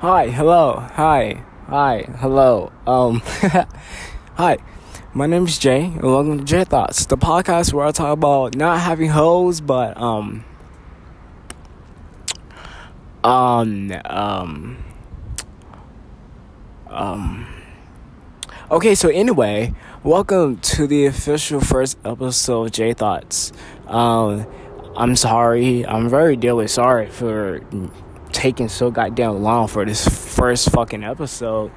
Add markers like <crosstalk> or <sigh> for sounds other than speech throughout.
Hi, hello, hi, hi, hello. Um, <laughs> hi, my name is Jay, and welcome to Jay Thoughts, the podcast where I talk about not having hoes, but um, um, um, um. Okay, so anyway, welcome to the official first episode of J Thoughts. Um, I'm sorry, I'm very dearly sorry for taking so goddamn long for this first fucking episode.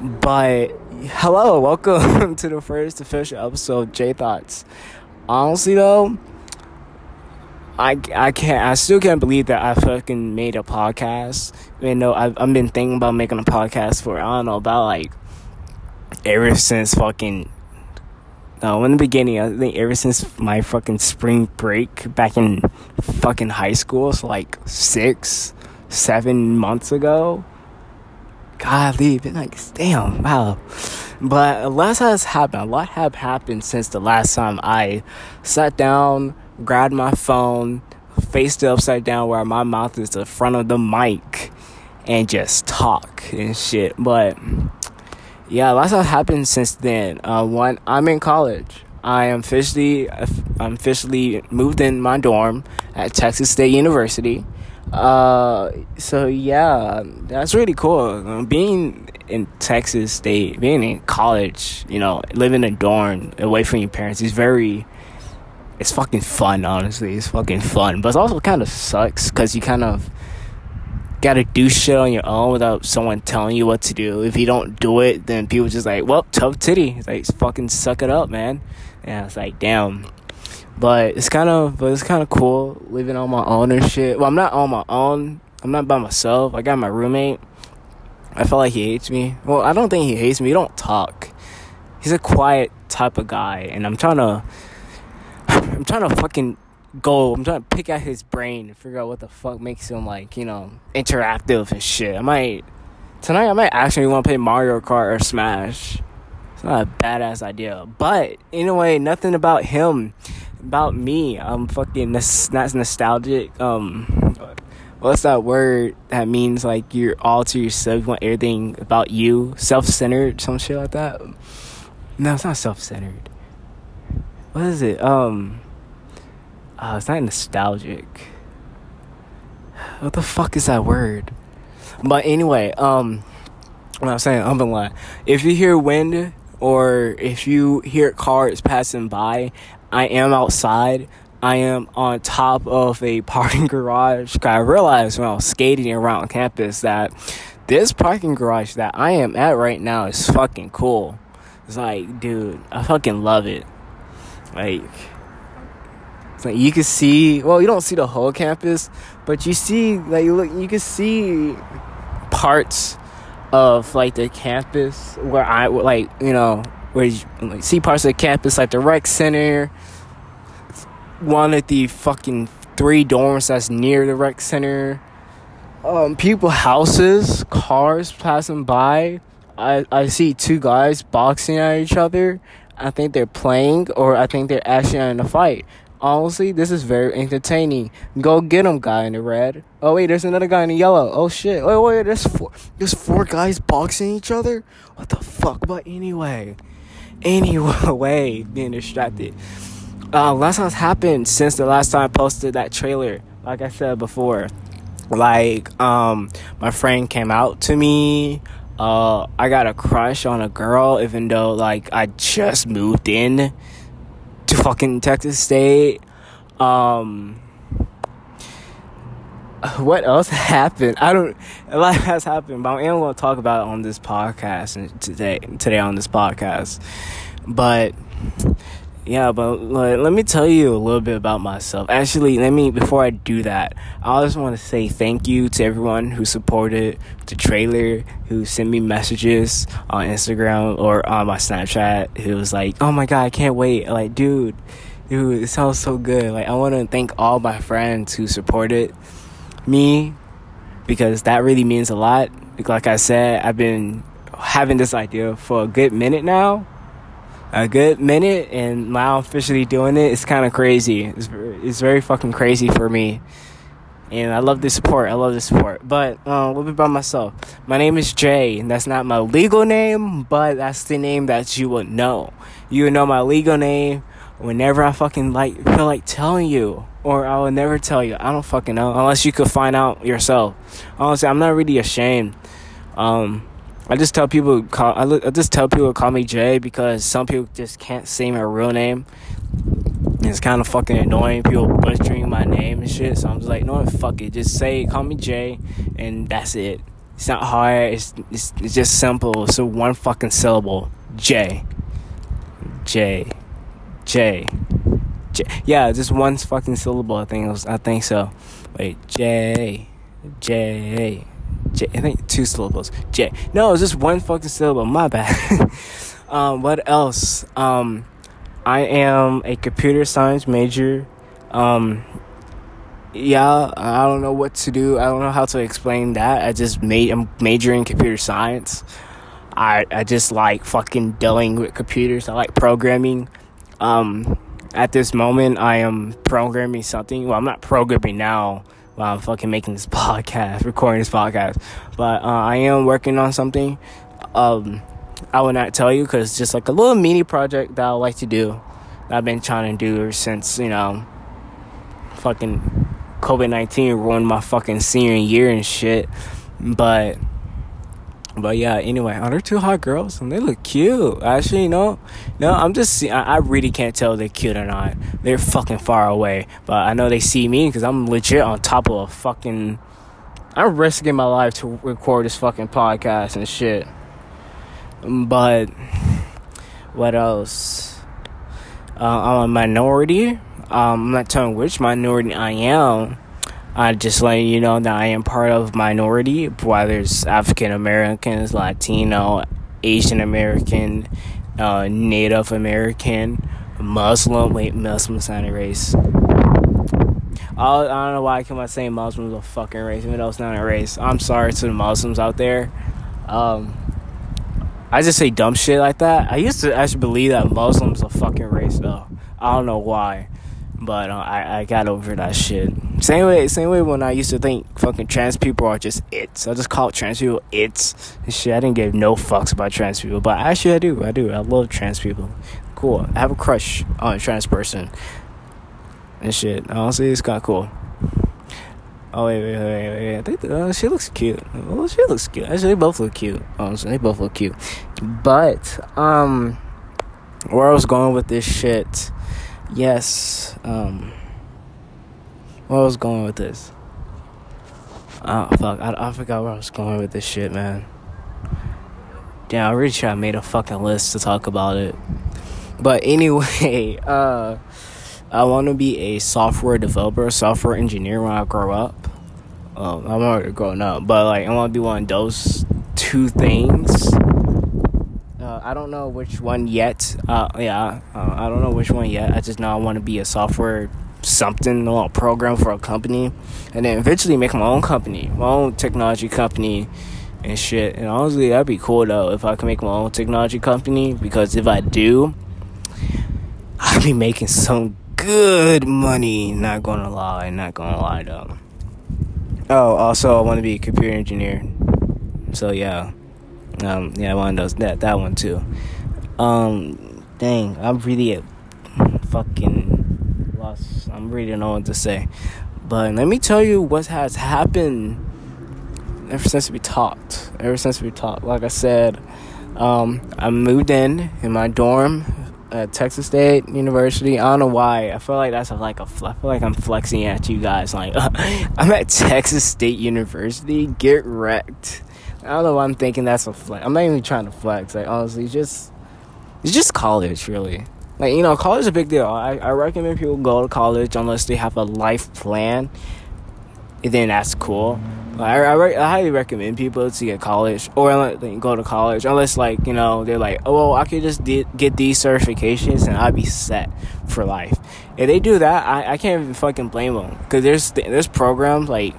But hello, <laughs> welcome to the first official episode of J Thoughts. Honestly though, I, I can't I still can't believe that I fucking made a podcast. You know, I've I've been thinking about making a podcast for I don't know about like ever since fucking no, in the beginning, I think ever since my fucking spring break back in fucking high school, so like six, seven months ago. Golly, been like, damn, wow. But a lot has happened. A lot have happened since the last time I sat down, grabbed my phone, faced it upside down where my mouth is the front of the mic, and just talk and shit. But yeah, a lot has happened since then. Uh, one, I'm in college. I am officially, I'm officially moved in my dorm at Texas State University. Uh, so yeah, that's really cool. Being in Texas State, being in college, you know, living in a dorm away from your parents is very, it's fucking fun. Honestly, it's fucking fun, but it also kind of sucks because you kind of gotta do shit on your own without someone telling you what to do. If you don't do it, then people just like, well, tough titty. It's like, fucking suck it up, man. And I was like, damn. But it's kind of, but it's kind of cool living on my own and shit. Well, I'm not on my own. I'm not by myself. I got my roommate. I feel like he hates me. Well, I don't think he hates me. We don't talk. He's a quiet type of guy, and I'm trying <sighs> to, I'm trying to fucking go. I'm trying to pick out his brain and figure out what the fuck makes him like, you know, interactive and shit. I might tonight. I might actually want to play Mario Kart or Smash. It's not a badass idea, but anyway, nothing about him. About me, I'm fucking that's nostalgic. Um, what's that word that means like you're all to yourself? You want everything about you, self-centered, some shit like that. No, it's not self-centered. What is it? Um uh, it's not nostalgic. What the fuck is that word? But anyway, um, what I'm saying, I'm like, if you hear wind or if you hear cars passing by, I am outside. I am on top of a parking <laughs> garage. I realized when I was skating around campus that this parking garage that I am at right now is fucking cool. It's like, dude, I fucking love it. Like, like you can see, well, you don't see the whole campus, but you see, like, you look, you can see parts of like the campus where I like, you know, where you like, see parts of the campus, like the rec center, one of the fucking three dorms that's near the rec center, um, people houses, cars passing by. I I see two guys boxing at each other. I think they're playing, or I think they're actually in a fight. Honestly, this is very entertaining. Go get him, guy in the red. Oh wait, there's another guy in the yellow. Oh shit. Wait, wait, there's four. There's four guys boxing each other. What the fuck? But anyway, anyway, <laughs> being distracted. Uh, last time's happened since the last time I posted that trailer. Like I said before, like um, my friend came out to me. Uh, I got a crush on a girl, even though like I just moved in to fucking Texas State. Um, <laughs> what else <laughs> happened? I don't. A lot has happened, but I'm going to talk about it on this podcast today. Today on this podcast, but yeah, but like, let me tell you a little bit about myself. Actually, let me before I do that, I just want to say thank you to everyone who supported the trailer, who sent me messages on Instagram or on my Snapchat. Who was like, "Oh my god, I can't wait!" Like, dude, dude, it sounds so good. Like, I want to thank all my friends who supported me because that really means a lot. Like I said, I've been having this idea for a good minute now a good minute, and now officially doing it. It's kind of crazy. It's very, it's very fucking crazy for me and I love the support. I love the support. But uh, a little bit about myself. My name is Jay, and that's not my legal name, but that's the name that you would know. You would know my legal name whenever I fucking like feel like telling you, or I will never tell you. I don't fucking know unless you could find out yourself. Honestly, I'm not really ashamed. Um, I just tell people call I, I just tell people call me Jay because some people just can't say my real name. It's kind of fucking annoying people butchering my name and shit. So I'm just like, no, fuck it. Just say, call me Jay, and that's it. It's not hard. It's it's, it's just simple. It's a one fucking syllable. J. J. J. J. Yeah, just one fucking syllable. I think it was. I think so. Wait, J. J. J. I think two syllables. J. No, it's just one fucking syllable. My bad. <laughs> um, what else? Um I am a computer science major. Um, yeah, I don't know what to do. I don't know how to explain that. I just made I'm majoring in computer science. I I just like fucking dealing with computers. I like programming. Um, at this moment, I am programming something. Well, I'm not programming now. While I'm fucking making this <laughs> podcast, recording this podcast, but uh, I am working on something. Um, I will not tell you because it's just like a little mini project that I like to do. I've been trying to do since, you know, fucking COVID 19 ruined my fucking senior year and shit. But, but yeah, anyway, are there two hot girls? And they look cute. Actually, you know, no, I'm just, I, I really can't tell they're cute or not. They're fucking far away. But I know they see me because I'm legit on top of a fucking. I'm risking my life to record this fucking podcast and shit. But what else? Uh, I'm a minority. Um, I'm not telling which minority I am. I just letting you know that I am part of minority. Whether there's African Americans, Latino, Asian American, uh, Native American, Muslim. Wait, Muslim's not a race. I don't know why I keep on saying Muslims are fucking race, even though it's not a race. I'm sorry to the Muslims out there. Um, I just say dumb shit like that. I used to actually believe that Muslims are fucking race though. I don't know why, but uh, I I got over that shit. Same way, same way when I used to think fucking trans people are just it's. I just call trans people it's and shit. I didn't give no fucks about trans people, but actually I do. I do. I love trans people. Cool. I have a crush on a trans person and shit. Honestly, it's kind of cool. Oh wait, wait, wait, wait. I think uh, she looks cute. Well, she looks cute. Actually, they both look cute. Honestly, they both look cute. But um, where I was going with this shit, yes. Um, where was going with this. Oh fuck! I, I forgot where I was going with this shit, man. Damn, I really should have made a fucking list to talk about it. But anyway, <laughs> uh. I want to be a software developer, software engineer when I grow up. Um, I'm already growing up, but like I want to be one of those two things. I don't know which one yet. Uh, yeah, uh, I don't know which one yet. I just know I want to be a software something, a program for a company, and then eventually make my own company, my own technology company, and shit. And honestly, that'd be cool though if I can make my own technology company because if I do, I'd be making some good money. Not gonna lie, not gonna lie though. Oh, also I want to be a computer engineer. So yeah, um, yeah, I want those that that one too. Um, dang, I'm really fucking lost. I'm really don't know what to say. But let me tell you what has happened ever since we talked. Ever since we talked, like I said, um, I moved in in my dorm at Texas State University. I don't know why. I feel like that's a, like a. I feel like I'm flexing at you guys. Like <laughs> I'm at Texas State University. Get wrecked. I don't know why I'm thinking that's a flex. I'm not even trying to flex. Like honestly, just it's just college, really. Like you know, college is a big deal. I, I recommend people go to college unless they have a life plan. And then that's cool. I, I, I, highly recommend people to get college or go to college unless like you know they're like oh well I could just de- get these certifications and I'd be set for life. If they do that, I, I can't even fucking blame them because there's there's programs like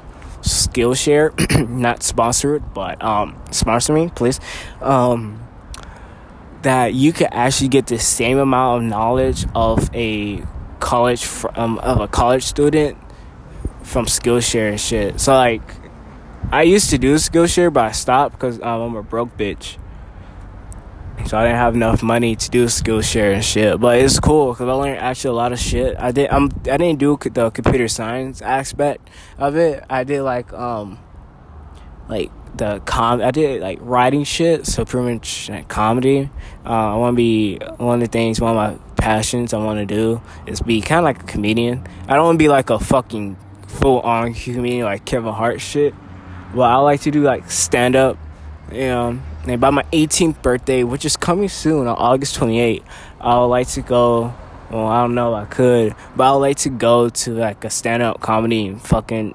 Skillshare, <clears throat> not sponsored but um sponsor me please, um that you can actually get the same amount of knowledge of a college um, of a college student from Skillshare and shit. So like, I used to do Skillshare, but I stopped because um, I'm a broke bitch. So I didn't have enough money to do Skillshare and shit. But it's cool because I learned actually a lot of shit. I did. I'm. I didn't do the computer science aspect of it. I did like um, like the com. I did like writing shit. So pretty much like, comedy. Uh, I want to be one of the things. One of my passions I want to do is be kind of like a comedian. I don't want to be like a fucking full on comedian like Kevin Hart shit. But I like to do like stand up. You know and by my 18th birthday, which is coming soon on August 28th, I would like to go. Well, I don't know I could, but I would like to go to like a stand up comedy fucking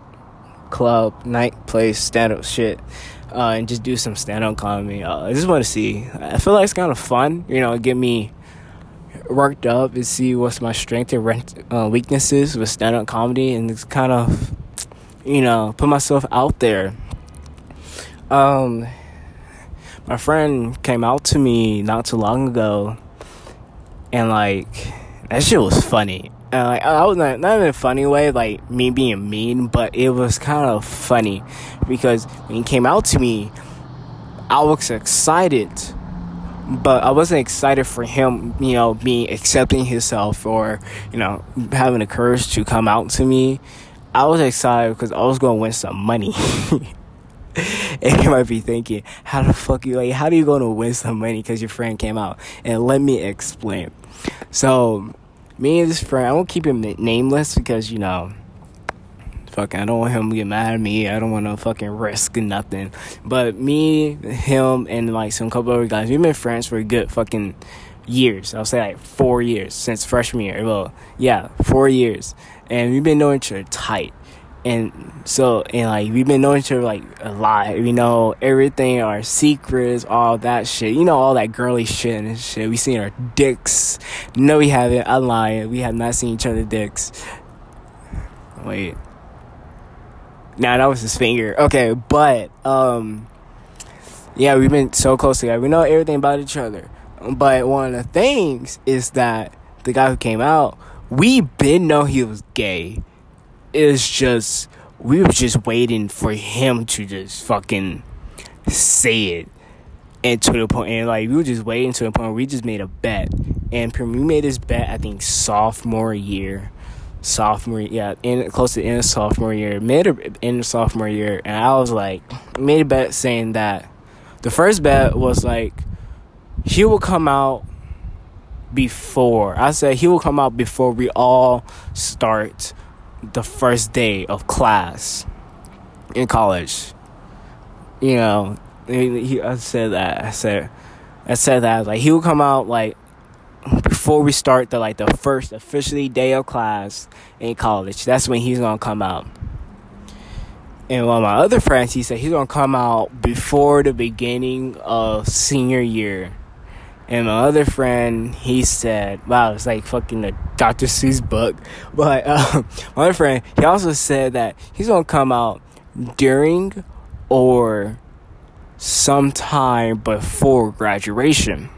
club, night place, stand up shit. Uh, and just do some stand up comedy. Uh, I just want to see. I feel like it's kind of fun, you know, get me worked up and see what's my strength and uh, weaknesses with stand up comedy and it's kind of, you know, put myself out there. Um, my friend came out to me not too long ago, and like that shit was funny. And like I was not not in a funny way, like me being mean, but it was kind of funny because when he came out to me, I was excited, but I wasn't excited for him, you know, being accepting himself or you know having the courage to come out to me. I was excited because I was gonna win some money. <laughs> and you might be thinking, how the fuck you like? How do you to win some money because your friend came out? And let me explain. So, me and this friend, I won't keep him nameless because you know, fucking, I don't want him to get mad at me. I don't want to fucking risk nothing. But me, him, and like some couple other guys, we've been friends for a good fucking years. I'll say like four years since freshman year. Well, yeah, four years, and we've been knowing each other tight and so and like we've been knowing each other like a lot. We know everything, our secrets, all that shit. You know all that girly shit and shit. We seen our dicks. No, we haven't. I'm lying. We have not seen each other dicks. Wait. Nah, that was his finger. Okay, but um, yeah, we've been so close together. We know everything about each other. But one of the things is that the guy who came out, we been know he was gay it's just we were just waiting for him to just fucking say it. And to the point, and like we were just waiting to the point where we just made a bet, and we made this bet I think sophomore year, sophomore yeah, in close to the end of sophomore year, mid or end of sophomore year, and I was like made a bet saying that the first bet was like he will come out before. I said he will come out before we all start the first day of class in college. You know, he, I said that. I said, I said that like he would come out like before we start the like the first officially day of class in college. That's when he's gonna come out. And one of my other friends, he said he's gonna come out before the beginning of senior year. And my other friend, he said, wow, it's like fucking the Dr. Seuss book. <laughs> But um, <laughs> my other friend, he also said that he's to come out during or sometime before graduation.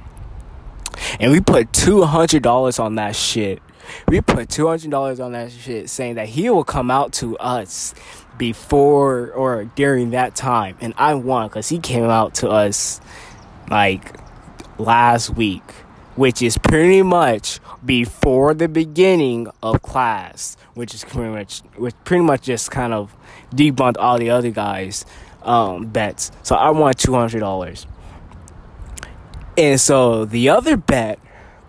And we put $200 on that shit. We put $200 on that shit saying that he will come out to us before or during that time. And I won because he came out to us like last week, which is pretty much before the beginning of class, which is pretty much which pretty much just kind of debunked all the other guys' um, bets. So I won two hundred dollars, and so the other bet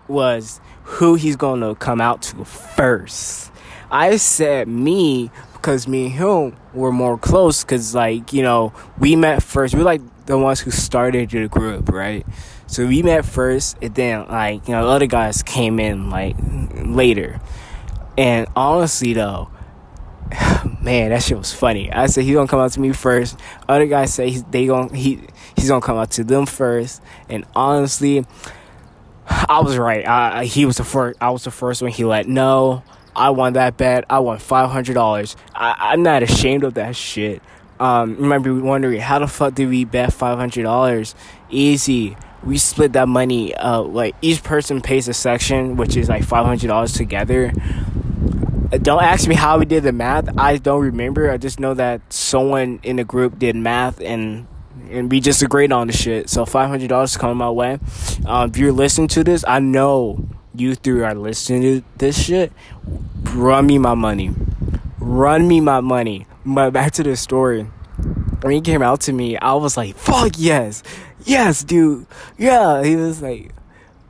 was who he's to come out to first. I said me because me and him were more close because like you know we met first. We're like the ones who started the group, right? So we met first, and then like you know, other guys came in like later. And honestly, though, <sighs> man, that shit was funny. I said he's gonna come out to me first. Other guys say he's, they going he he's gonna come out to them first. And honestly, I was right. I, he was the first. I was the first one he let know. I won that bet. I won five hundred dollars. I'm not ashamed of that shit. Um, you might be wondering how the fuck did we bet five hundred dollars? Easy we split that money uh like each person pays a section which is like $500 together don't ask me how we did the math. I don't remember. I just know that someone in the group did math and and we just agreed on the shit. So five hundred dollars coming my way. Um, if you're listening to this, I know you three are listening to this shit. Run me my money. Run me my money. But back to the story. When he came out to me, I was like, "Fuck yes, yes, dude, yeah." He was like,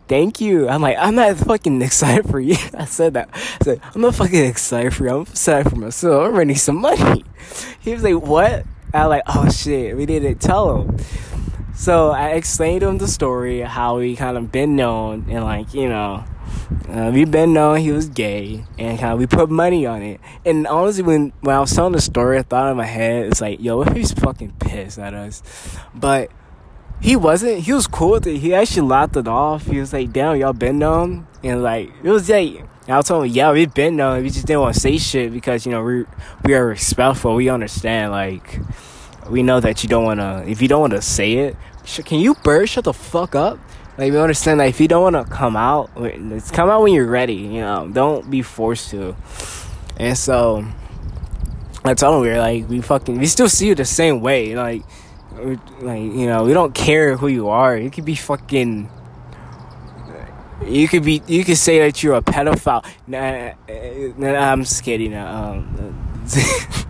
thank you. I'm like, I'm not fucking excited for you. <laughs> I said that. I said, I'm not fucking excited for you. I'm excited for myself. I'm ready some money. <laughs> He was like, what? I was like, oh shit, we didn't tell him. So I explained to him the story, how we kind of been known, and like, you know, uh, we been known he was gay, and of we put money on it. And honestly, when when I was telling the story, I thought in my head, it's like, yo, <laughs> he's fucking pissed at us? But he wasn't. He was cool with it. He actually laughed it off. He was like, "Damn, y'all been known," and like it was like. I told him, "Yeah, we've been known. We just didn't want to say shit because you know we we are respectful. We understand. Like we know that you don't want to. If you don't want to say it, can you bird shut the fuck up? Like we understand. Like if you don't want to come out, it's come out when you're ready. You know, don't be forced to. And so I told him we are like we fucking we still see you the same way. Like like you know we don't care who you are you could be fucking you could be you could say that you're a pedophile nah, nah i'm just kidding um <laughs> <laughs>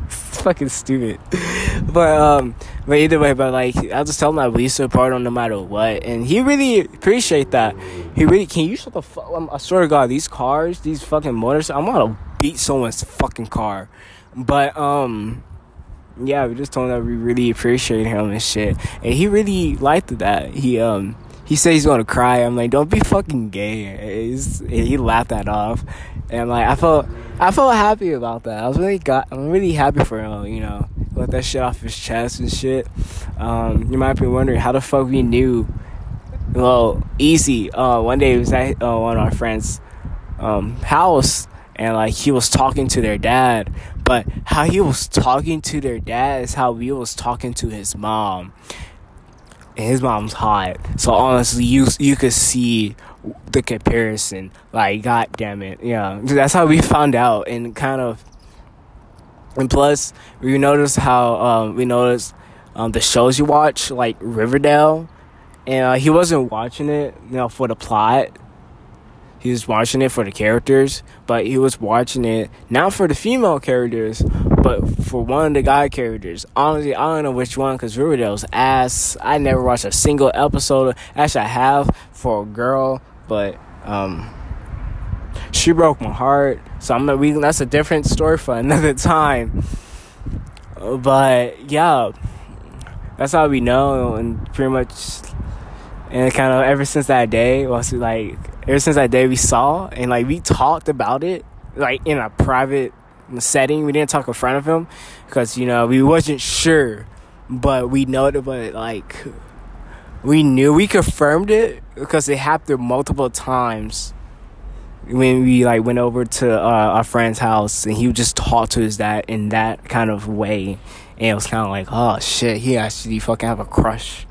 fucking stupid <laughs> but um but either way but like i'll just tell him that we support him no matter what and he really appreciate that he really can you shut the fuck um, i swear to god these cars these fucking motors i'm gonna beat someone's fucking car but um yeah, we just told him that we really appreciate him and shit. And he really liked that. He um he said he's gonna cry. I'm like, don't be fucking gay. he laughed that off, and like I felt I felt happy about that. I was really got I'm really happy for him. You know, let that shit off his chest and shit. Um, you might be wondering how the fuck we knew. Well, easy. Uh, one day it was at uh, one of our friends' um, house, and like he was talking to their dad but how he was talking to their dad is how we was talking to his mom. And his mom's hot. So honestly, you you could see the comparison. Like, god damn it. Yeah. That's how we <laughs> found out and kind of and plus we noticed how um, we noticed um, the shows you watch, like Riverdale, and uh, he wasn't watching it, you know, for the plot he was watching it for the characters, but he was watching it not for the female characters, but for one of the guy characters. Honestly, I don't know which one because Riverdale's ass. I never watched a single episode. Actually, I have for a girl, but um, she broke my heart. So I'm gonna That's a different story for <laughs> another time. But yeah, that's how we know, and pretty much, and kind of ever since that day, was like ever since that day we saw and like we talked about it like in a private setting. We didn't talk in front of him because you know we wasn't sure, but we know that. But like we knew we confirmed it because it happened multiple times when we like went over to uh, our friend's house and he would just talk to his dad in that kind of way and it was kind of like oh shit he actually fucking have a crush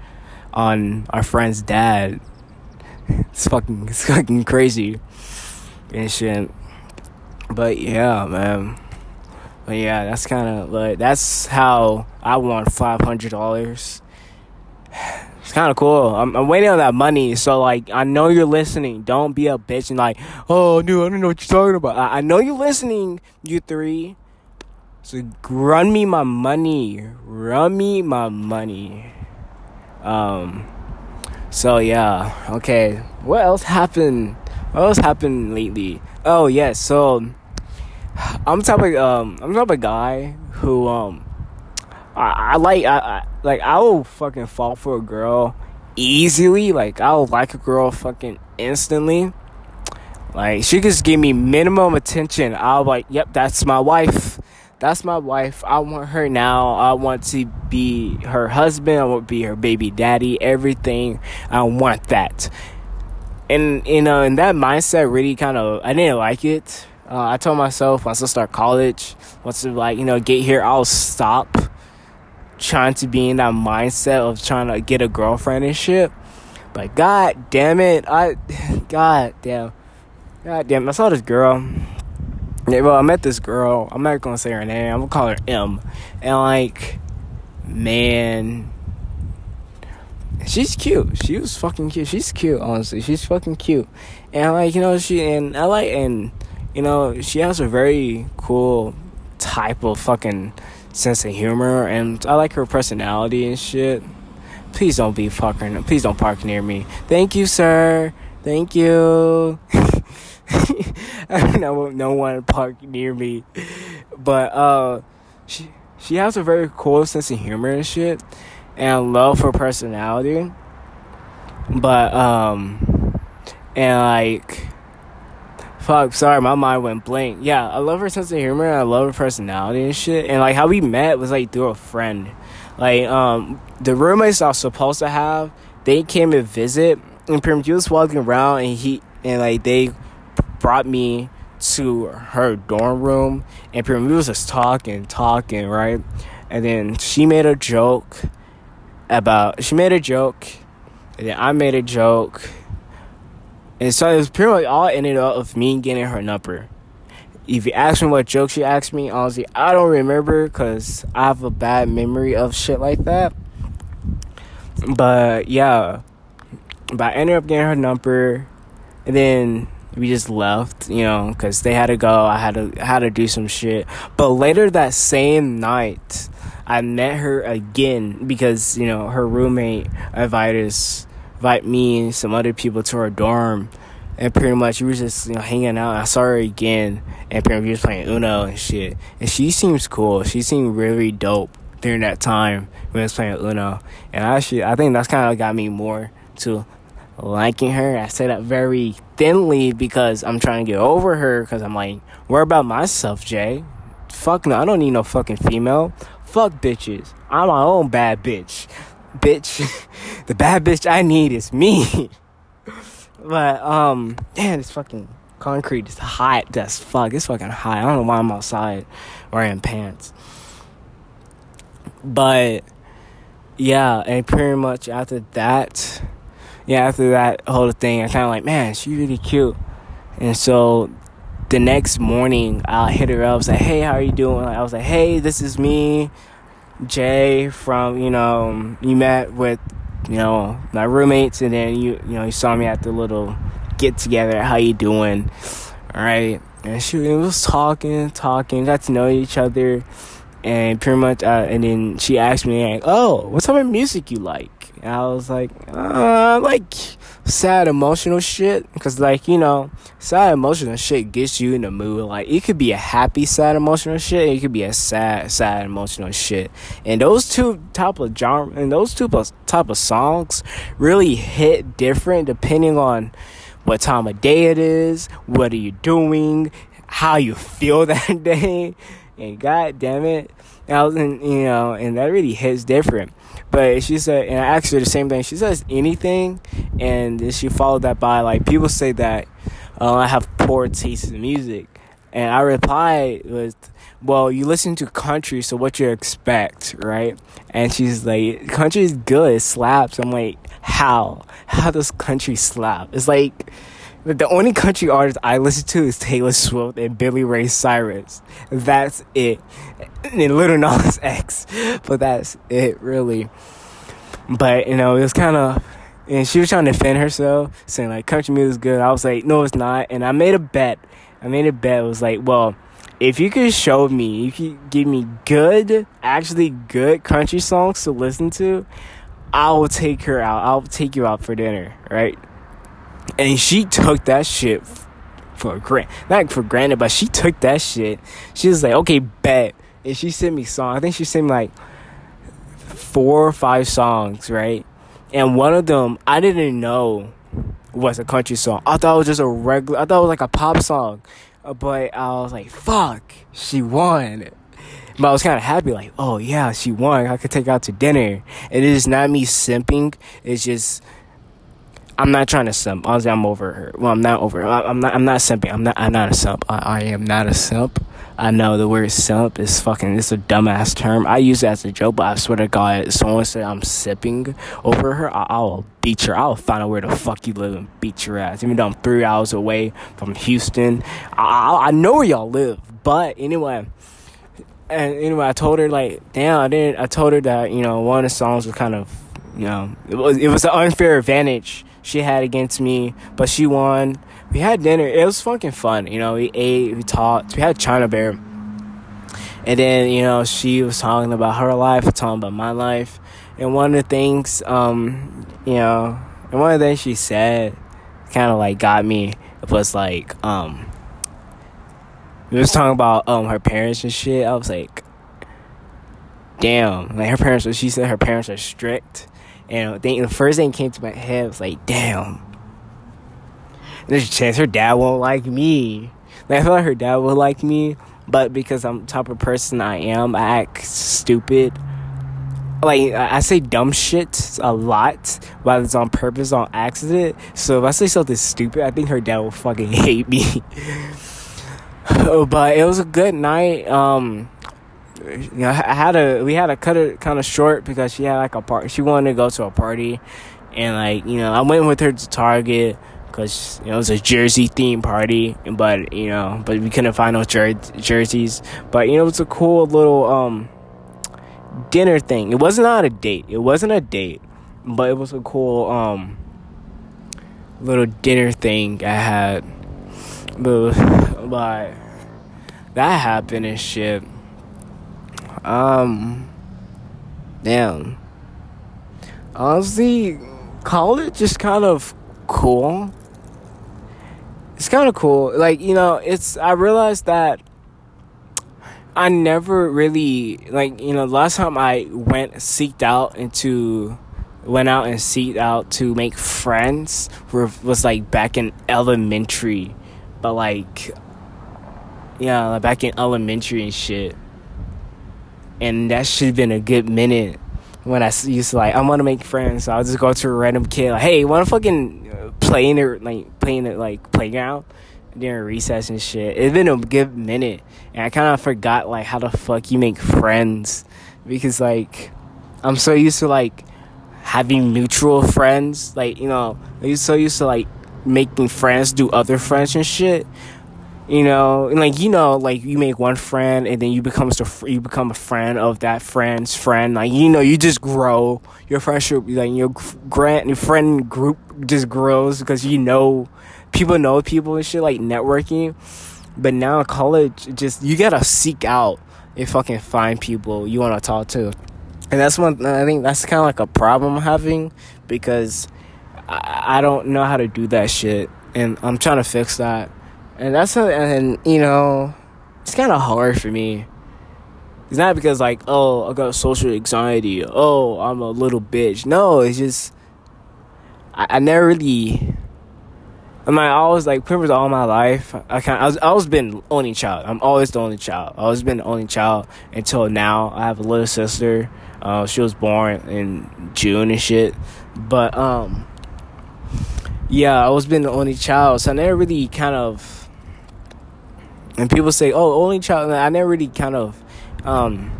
on our friend's dad <laughs> it's fucking it's fucking crazy and shit. But yeah, man. But yeah, that's kind of like that's how I won five hundred dollars. It's kind of cool. I'm, I'm waiting on that money, so like I know you're listening. Don't be a bitch and like, oh, dude, I don't know what you're talking about. I, I know you're listening, you three. So run me my money. Run me my money. Um. So yeah, okay. What else happened? What else happened lately? Oh yes, yeah, so I'm type of um I'm type of guy who um I, I like I, I like I will fucking fall for a girl easily. Like I'll like a girl fucking instantly. Like she just give me minimum attention. I'll like, yep, that's my wife that's my wife. I want her now. I want to be her husband. I want to be her baby daddy. Everything. I want that. And you know, and that mindset really kind of I didn't like it. Uh, I told myself once I start college, once I like you know get here, I'll stop trying to be in that mindset of trying to get a girlfriend and shit. But god damn it, I <sighs> god damn, god damn, I saw this girl Yeah, well, I met this girl. I'm not gonna say her name. I'm gonna call her M. And like, man, she's cute. She was fucking cute. She's cute, honestly. She's fucking cute. And like, you know, she and I like and you know, she has a very cool type of fucking sense of humor and I like her personality and shit. Please don't be fucking please don't park near me. Thank you, sir. Thank you. <laughs> <laughs> no, no one parked near me, but uh, she she has a very cool sense of humor and shit, and love for personality. But um, and like, fuck, sorry, my mind went blank. Yeah, I love her sense of humor. And I love her personality and shit, and like how we met was like through a friend. Like um, the roommates I was supposed to have, they came to visit, and Prim, he was walking around, and he and like they brought me to her dorm room and we was just talking, talking, right? And then she made a joke about she made a joke and then I made a joke. And so it was pretty much all ended up of me getting her number. If you ask me what joke she asked me, honestly, I don't remember because I have a bad memory of shit like that. But yeah, but I ended up getting her number, and then we just left, you know, because they had to go. I had to I had to do some shit. But later that same night, I met her again because you know her roommate invited us, invite me and some other people to her dorm, and pretty much we were just you know hanging out. I saw her again, and pretty much we was playing Uno and shit. And she seems cool. She seemed really dope during that time when I was playing Uno. And I actually, I think that's kind of got me more to liking her. I say that very thinly because I'm trying to get over her because I'm like, worry about myself, Jay. Fuck no, I don't need no fucking female. Fuck bitches. I'm my own bad bitch. Bitch. <laughs> the bad bitch I need is me. <laughs> but, um, damn, it's fucking concrete It's hot as fuck. It's fucking hot. I don't know why I'm outside wearing pants. But, yeah, and pretty much after that, yeah, after that whole thing, I kind of like, man, she's really cute. And so the next morning, I hit her up. Like, hey, how are you doing? I was like, hey, this is me, Jay, from, you know, you met with, you know, my roommates, and then you, you know, you saw me at the little get together. How you doing? All right. And she was talking, talking, got to know each other. And pretty much, uh, and then she asked me, like, oh, what type of music you like? I was like, uh, like sad emotional shit. Cause like, you know, sad emotional shit gets you in the mood. Like it could be a happy sad emotional shit. it could be a sad, sad emotional shit. And those two type of genre and those two type of songs really hit different depending on what time of day it is, what are you doing, how you feel <laughs> that day. And god damn it. I was in, you know, and that really hits different. But she said, and I asked her the same thing. She says anything, and she followed that by like people say that uh, I have poor taste in music, and I replied with, "Well, you listen to country, so what you expect, right?" And she's like, "Country is good, it slaps." I'm like, "How? How does country slap?" It's like the only country artist I listen to is Taylor Swift and Billy Ray Cyrus. That's it. And Lil Nas X. But that's it, really. But, you know, it was kind of. And she was trying to defend herself, saying, like, country music is good. I was like, no, it's not. And I made a bet. I made a bet. It was like, well, if you could show me, you give me good, actually good country songs to listen to, I will take her out. I'll take you out for dinner, right? And she took that shit for grant, not for granted, but she took that shit. She was like, okay, bet. And she sent me songs. I think she sent me like four or five songs, right? And one of them I didn't know was a country song. I thought it was just a regular. I thought it was like a pop song, uh, but I was like, "Fuck, she won." But I was kind of happy, like, "Oh yeah, she won. I could take out to dinner." And it is not me simping. It's just I'm not trying to simp. Honestly, I'm over her. Well, I'm not over her. I'm not. I'm not simping. I'm not. I'm not a simp. I, I am not a simp. I know the word simp is fucking, it's a dumbass term. I use it as a joke, but I swear to God, if someone said I'm sipping over her, I- I'll beat her. I'll find out where the fuck you live and beat your ass. Even though I'm three hours away from Houston, I, I, I know where y'all live. But anyway, and anyway, I told her like, damn, I didn't. I told her that you know one of the songs was kind of, you know, it was it was an unfair advantage she had against me, but she won. We had dinner. It was fucking fun. You know, we ate, we talked. We had China Bear, and then you know she was talking about her life, talking about my life, and one of the things, um, you know, and one of the things she said, kind of like got me It was like, um we was talking about um her parents and shit. I was like, damn, like her parents. She said her parents are strict, and the, the first thing came to my head was like, damn. There's a chance her dad won't like me. Like, I like her dad will like me, but because I'm the type of person I am, I act stupid. Like I say dumb shit a lot, whether it's on purpose on accident. So if I say something stupid, I think her dad will fucking <laughs> hate me. <laughs> but it was a good night. Um, you know, I had a we had to cut it kind of short because she had like a part. She wanted to go to a party, and like you know, I went with her to Target because you know it was a Jersey theme party. But you know, but we couldn't find no jer- jerseys. But you know, it was a cool little um dinner thing. It wasn't not a date. It wasn't a date, but it was a cool um little dinner thing I had. But, <sighs> but that happened and shit. Um, damn. Honestly, college is kind of cool. It's kind of cool. Like, you know, it's, I realized that I never really, like, you know, last time I went, seeked out into, went out and seeked out to make friends were, was like back in elementary. But like, yeah, like back in elementary and shit and that should have been a good minute when I used to like I want to make friends. So I'll just go to a random kid like, "Hey, want to fucking uh, play in it like playing it like playground during recess and shit." It's been a good minute, and I kind of forgot like how the fuck you make friends because like I'm so used to like having mutual friends. Like you know, I'm so used to like making friends do other friends and shit you know like you know like you make one friend and then you become a, you become a friend of that friend's friend. Like you know you just grow. Your friendship like your grant your friend group just grows because you know people know people and shit like networking. But now college just you gotta seek out and fucking find people you want to talk to. And that's one i think that's kind of like a problem i'm having because I, I don't know how to do that shit. And i'm trying to fix that and that's a, and you know it's kind of hard for me it's not because like oh i got social anxiety oh i'm a little bitch no it's just i, I never really I mean, I always like pretty much all my life. I kind I was I was been only child. I'm always the only child. I always been the only child until now. I have a little sister. Uh, she was born in June and shit. But um, yeah, I was been the only child, so I never really kind of and people say, "Oh, only child." I never really kind of um,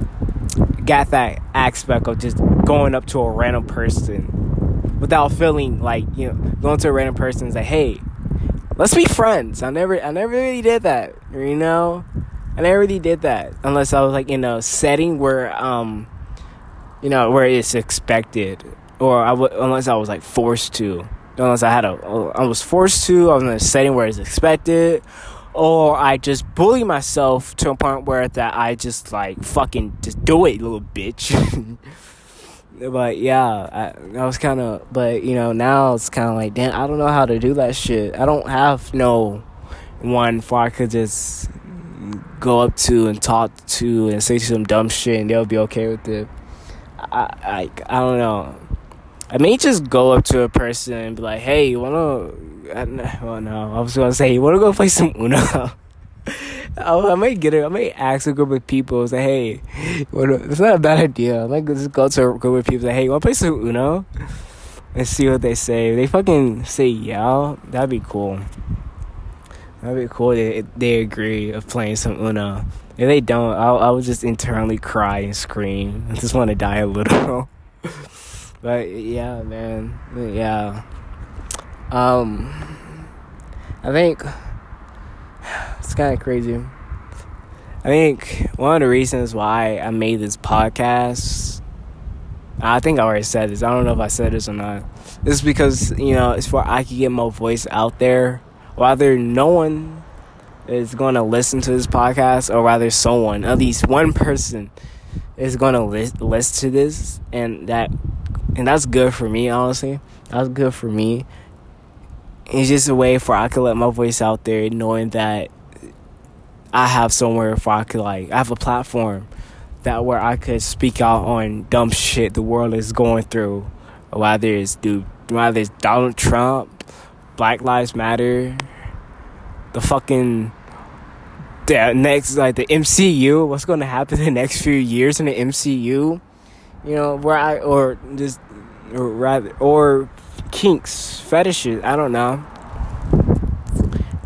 got that aspect of just going up to a random person without feeling like you know going to a random person and say, "Hey, let's be friends." I never, I never really did that. You know, I never really did that unless I was like in a setting where um, you know, where it's expected, or I unless I was like forced to. Unless I had a, I was forced to. I was in a setting where it's expected or I just bully myself to a point where that I just like fucking just do it, little bitch. <laughs> but yeah, I, I was kind of, but you know, now it's kind of like, damn, I don't know how to do that shit. I don't have no one for I could just go up to and talk to and say some dumb shit and they'll be okay with it. I, I, I don't know. I may just go up to a person and be like, "Hey, you wanna?" Well, no, I was gonna say, "You wanna go play some Uno?" I, <laughs> I might get it. I might ask a group of people, say, "Hey, it's not a bad idea." I might just go to a group of people, say, "Hey, you wanna play some Uno?" And see what they say. If they fucking say yeah, that'd be cool. That'd be cool. They they agree of playing some Uno. If they don't, I'll, I will just internally cry and scream. I just want to die a little. <laughs> but yeah, man. Yeah. Um, I think it's kind of crazy. I think one of the reasons why I made this podcast, I think I already said this. I don't know if I said this or not. It's because you know it's for I can get my voice out there. Whether no one is going to listen to this podcast, or rather someone, at least one person, is going to list listen to this, and that and that's good for me. Honestly, that's good for me. It's just a way for I could let my voice out there, knowing that I have somewhere where I could like I have a platform that where I could speak out on dumb shit the world is going through, whether it's dude, whether it's Donald Trump, Black Lives Matter, the fucking the next like the MCU, what's going to happen in <laughs> the next few years in the MCU, you know, where I or just or rather or kinks, fetishes, I don't know,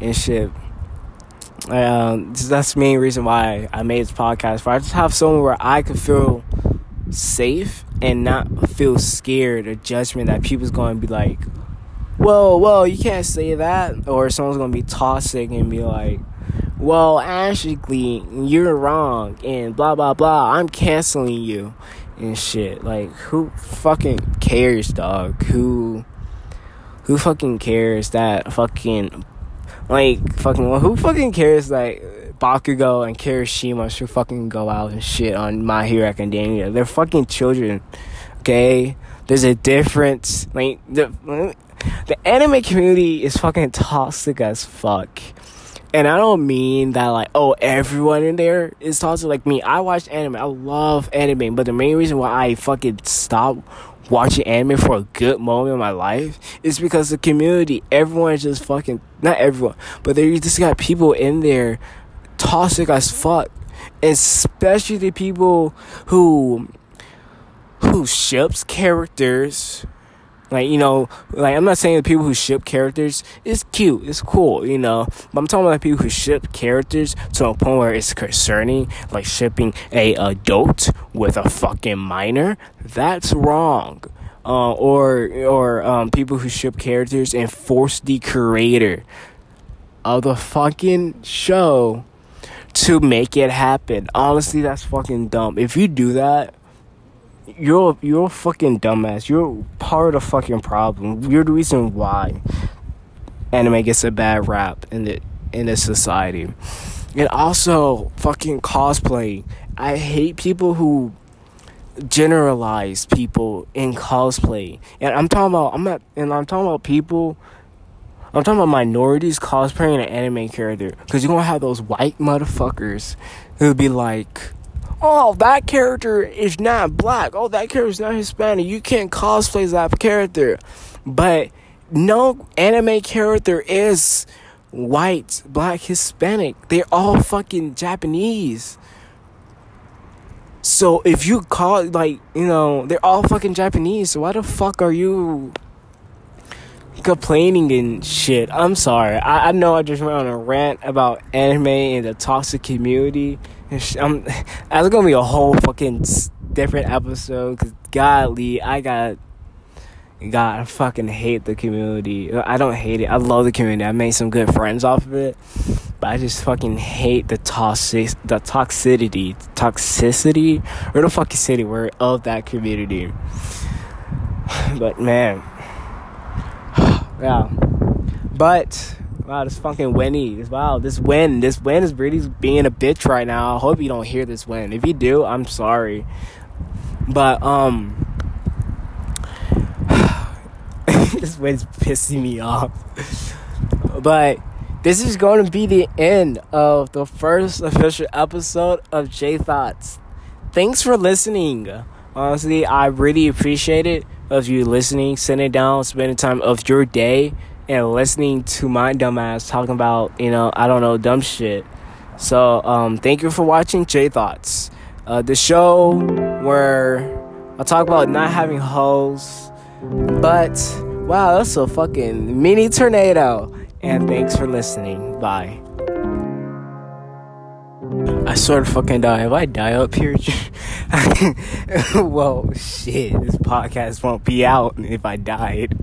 and shit. Um, that's the main reason why I made this podcast. For I just have somewhere where I could feel safe and not feel scared or judgment that people's going to be like, "Whoa, whoa, you can't say that," or someone's going to be toxic and be like, "Well, actually, you're wrong," and blah blah blah. I'm canceling you and shit. Like, who fucking cares, dog? Who, who fucking cares that fucking like, fucking, well, who fucking cares, like, Bakugo and Kirishima should fucking go out and shit on My Hero Academia. They're fucking children, okay? There's a difference. Like, the, the anime community is fucking toxic as fuck. And I don't mean that like, oh, everyone in there is toxic. Like me, I watch anime. I love anime. But the main reason why I fucking stopped watching anime for a good moment in my life is because the community, everyone is just fucking, not everyone, but there you just got people in there toxic as fuck. Especially the people who, who ships characters like, you know, like I'm not saying the people who ship characters is cute, it's cool, you know. But I'm talking about people who ship characters to a point where it's concerning, like shipping a adult with a fucking minor. That's wrong. Uh, or or um, people who ship characters and force the creator of the fucking show to make it happen. Honestly, that's fucking dumb. If you do that, you're you're a fucking dumbass. You're part of the fucking problem. You're the reason why anime gets a bad rap in the in this society. And also fucking cosplay. I hate people who generalize people in cosplay. And I'm talking about I'm not and I'm talking about people I'm talking about minorities cosplaying an anime character. Cause you're gonna have those white motherfuckers who'll be like oh, that character is not black. Oh, that character is not Hispanic. You can't cosplay that character. But no anime character is white, black, Hispanic. They're all fucking Japanese. So if you call like, you know, they're all fucking Japanese. So why the fuck are you complaining and shit? I'm sorry. I, I know I just went on a rant about anime and the toxic community I'm, <laughs> that's gonna be a whole fucking different episode. Cause godly, I got, God, I fucking hate the community. I don't hate it. I love the community. I made some good friends off of it, but I just fucking hate the toxic, the toxicity, toxicity, or the fucking city word of that community. <sighs> But man, yeah, but Wow, this fucking Winnie. Wow, this win. This win is really being a bitch right now. I hope you don't hear this win. If you do, I'm sorry. But um <sighs> this win's pissing me off. But this is going to be the end of the first official episode of J Thoughts. Thanks for listening. Honestly, I really appreciate it of you listening, sitting down, spending time of your day and listening to my dumbass talking about, you know, I don't know, dumb shit. So, um, thank you for watching J Thoughts, uh, the show where I talk about not having hoes, but wow, that's a fucking mini tornado. And thanks for listening. Bye. I sort of fucking die. If I die up here, <laughs> well, shit, this podcast won't be out if I died.